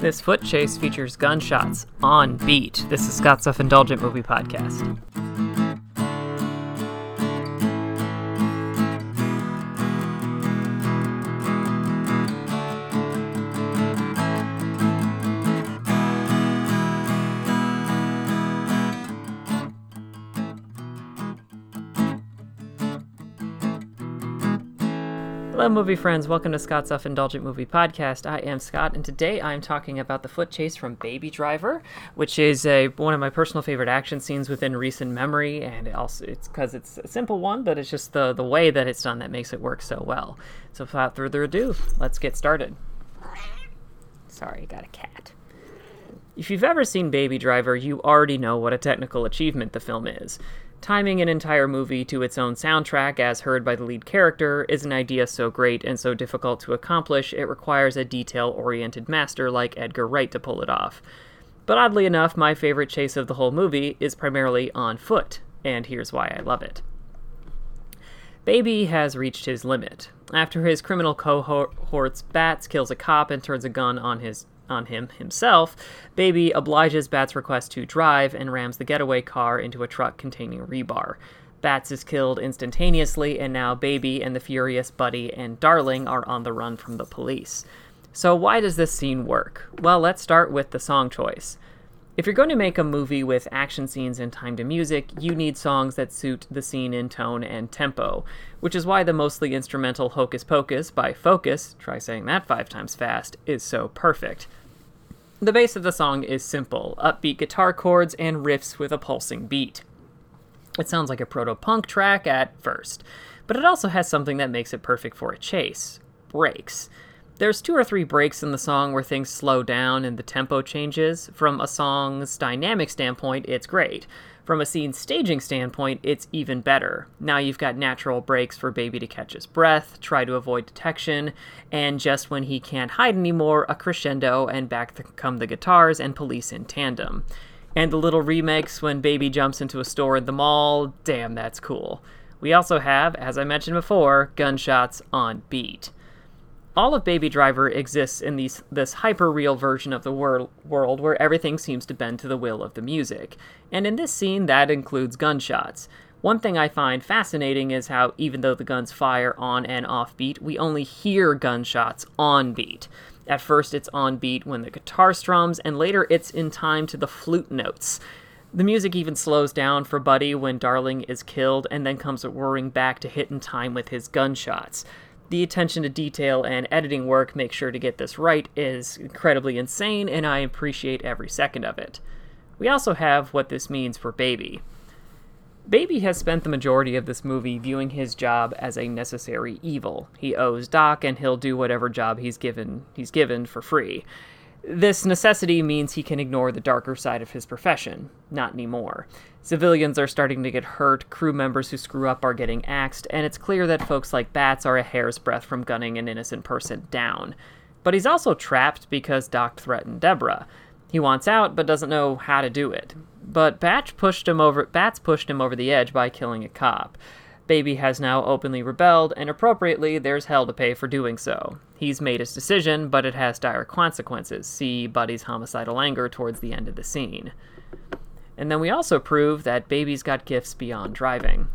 This foot chase features gunshots on beat. This is Scott's Self Indulgent Movie Podcast. Hello, movie friends. Welcome to Scott's Self Indulgent Movie Podcast. I am Scott, and today I'm talking about the foot chase from Baby Driver, which is a one of my personal favorite action scenes within recent memory. And it also, it's because it's a simple one, but it's just the the way that it's done that makes it work so well. So, without further ado, let's get started. Sorry, got a cat. If you've ever seen Baby Driver, you already know what a technical achievement the film is. Timing an entire movie to its own soundtrack, as heard by the lead character, is an idea so great and so difficult to accomplish, it requires a detail oriented master like Edgar Wright to pull it off. But oddly enough, my favorite chase of the whole movie is primarily on foot, and here's why I love it. Baby has reached his limit. After his criminal cohorts Bats kills a cop and turns a gun on his on him himself, Baby obliges Bats' request to drive and rams the getaway car into a truck containing rebar. Bats is killed instantaneously, and now Baby and the furious Buddy and Darling are on the run from the police. So, why does this scene work? Well, let's start with the song choice. If you're going to make a movie with action scenes and time to music, you need songs that suit the scene in tone and tempo, which is why the mostly instrumental Hocus Pocus by Focus, try saying that five times fast, is so perfect. The base of the song is simple upbeat guitar chords and riffs with a pulsing beat. It sounds like a proto punk track at first, but it also has something that makes it perfect for a chase breaks. There's two or three breaks in the song where things slow down and the tempo changes. From a song's dynamic standpoint, it's great. From a scene staging standpoint, it's even better. Now you've got natural breaks for Baby to catch his breath, try to avoid detection, and just when he can't hide anymore, a crescendo, and back come the guitars and police in tandem. And the little remix when Baby jumps into a store in the mall, damn, that's cool. We also have, as I mentioned before, gunshots on beat all of Baby Driver exists in these, this hyper real version of the wor- world where everything seems to bend to the will of the music. And in this scene, that includes gunshots. One thing I find fascinating is how, even though the guns fire on and off beat, we only hear gunshots on beat. At first, it's on beat when the guitar strums, and later it's in time to the flute notes. The music even slows down for Buddy when Darling is killed, and then comes whirring back to hit in time with his gunshots the attention to detail and editing work make sure to get this right is incredibly insane, and I appreciate every second of it. We also have what this means for Baby. Baby has spent the majority of this movie viewing his job as a necessary evil. He owes Doc and he'll do whatever job he's given he's given for free. This necessity means he can ignore the darker side of his profession. Not anymore. Civilians are starting to get hurt, crew members who screw up are getting axed, and it's clear that folks like Bats are a hair's breadth from gunning an innocent person down. But he's also trapped because Doc threatened Debora. He wants out, but doesn't know how to do it. But Batch pushed him over Bats pushed him over the edge by killing a cop. Baby has now openly rebelled, and appropriately, there's hell to pay for doing so. He's made his decision, but it has dire consequences. See Buddy's homicidal anger towards the end of the scene. And then we also prove that Baby's got gifts beyond driving.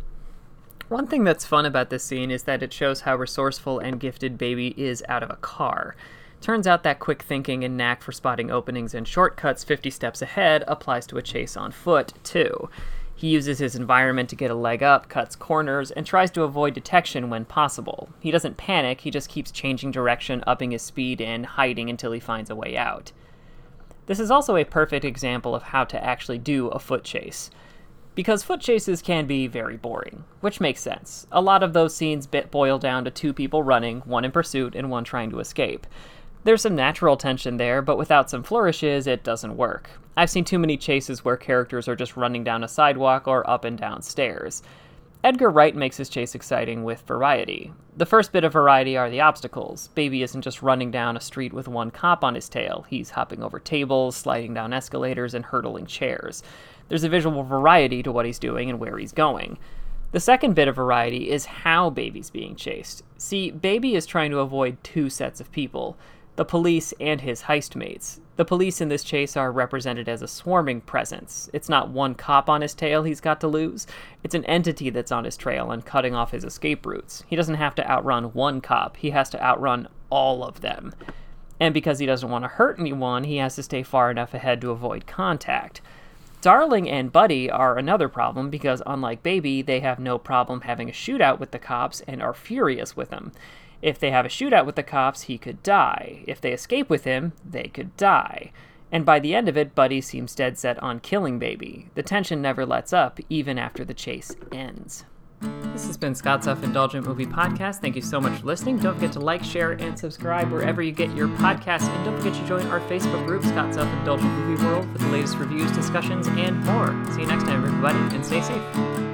One thing that's fun about this scene is that it shows how resourceful and gifted Baby is out of a car. Turns out that quick thinking and knack for spotting openings and shortcuts 50 steps ahead applies to a chase on foot, too. He uses his environment to get a leg up, cuts corners, and tries to avoid detection when possible. He doesn't panic, he just keeps changing direction, upping his speed, and hiding until he finds a way out. This is also a perfect example of how to actually do a foot chase. Because foot chases can be very boring, which makes sense. A lot of those scenes boil down to two people running, one in pursuit and one trying to escape. There's some natural tension there, but without some flourishes, it doesn't work. I've seen too many chases where characters are just running down a sidewalk or up and down stairs. Edgar Wright makes his chase exciting with variety. The first bit of variety are the obstacles. Baby isn't just running down a street with one cop on his tail, he's hopping over tables, sliding down escalators, and hurdling chairs. There's a visual variety to what he's doing and where he's going. The second bit of variety is how Baby's being chased. See, Baby is trying to avoid two sets of people the police, and his heist mates. The police in this chase are represented as a swarming presence. It's not one cop on his tail he's got to lose, it's an entity that's on his trail and cutting off his escape routes. He doesn't have to outrun one cop, he has to outrun all of them. And because he doesn't want to hurt anyone, he has to stay far enough ahead to avoid contact. Darling and Buddy are another problem because, unlike Baby, they have no problem having a shootout with the cops and are furious with them. If they have a shootout with the cops, he could die. If they escape with him, they could die. And by the end of it, Buddy seems dead set on killing Baby. The tension never lets up, even after the chase ends. This has been Scott's Self Indulgent Movie Podcast. Thank you so much for listening. Don't forget to like, share, and subscribe wherever you get your podcasts. And don't forget to join our Facebook group, Scott's Self Indulgent Movie World, for the latest reviews, discussions, and more. See you next time, everybody, and stay safe.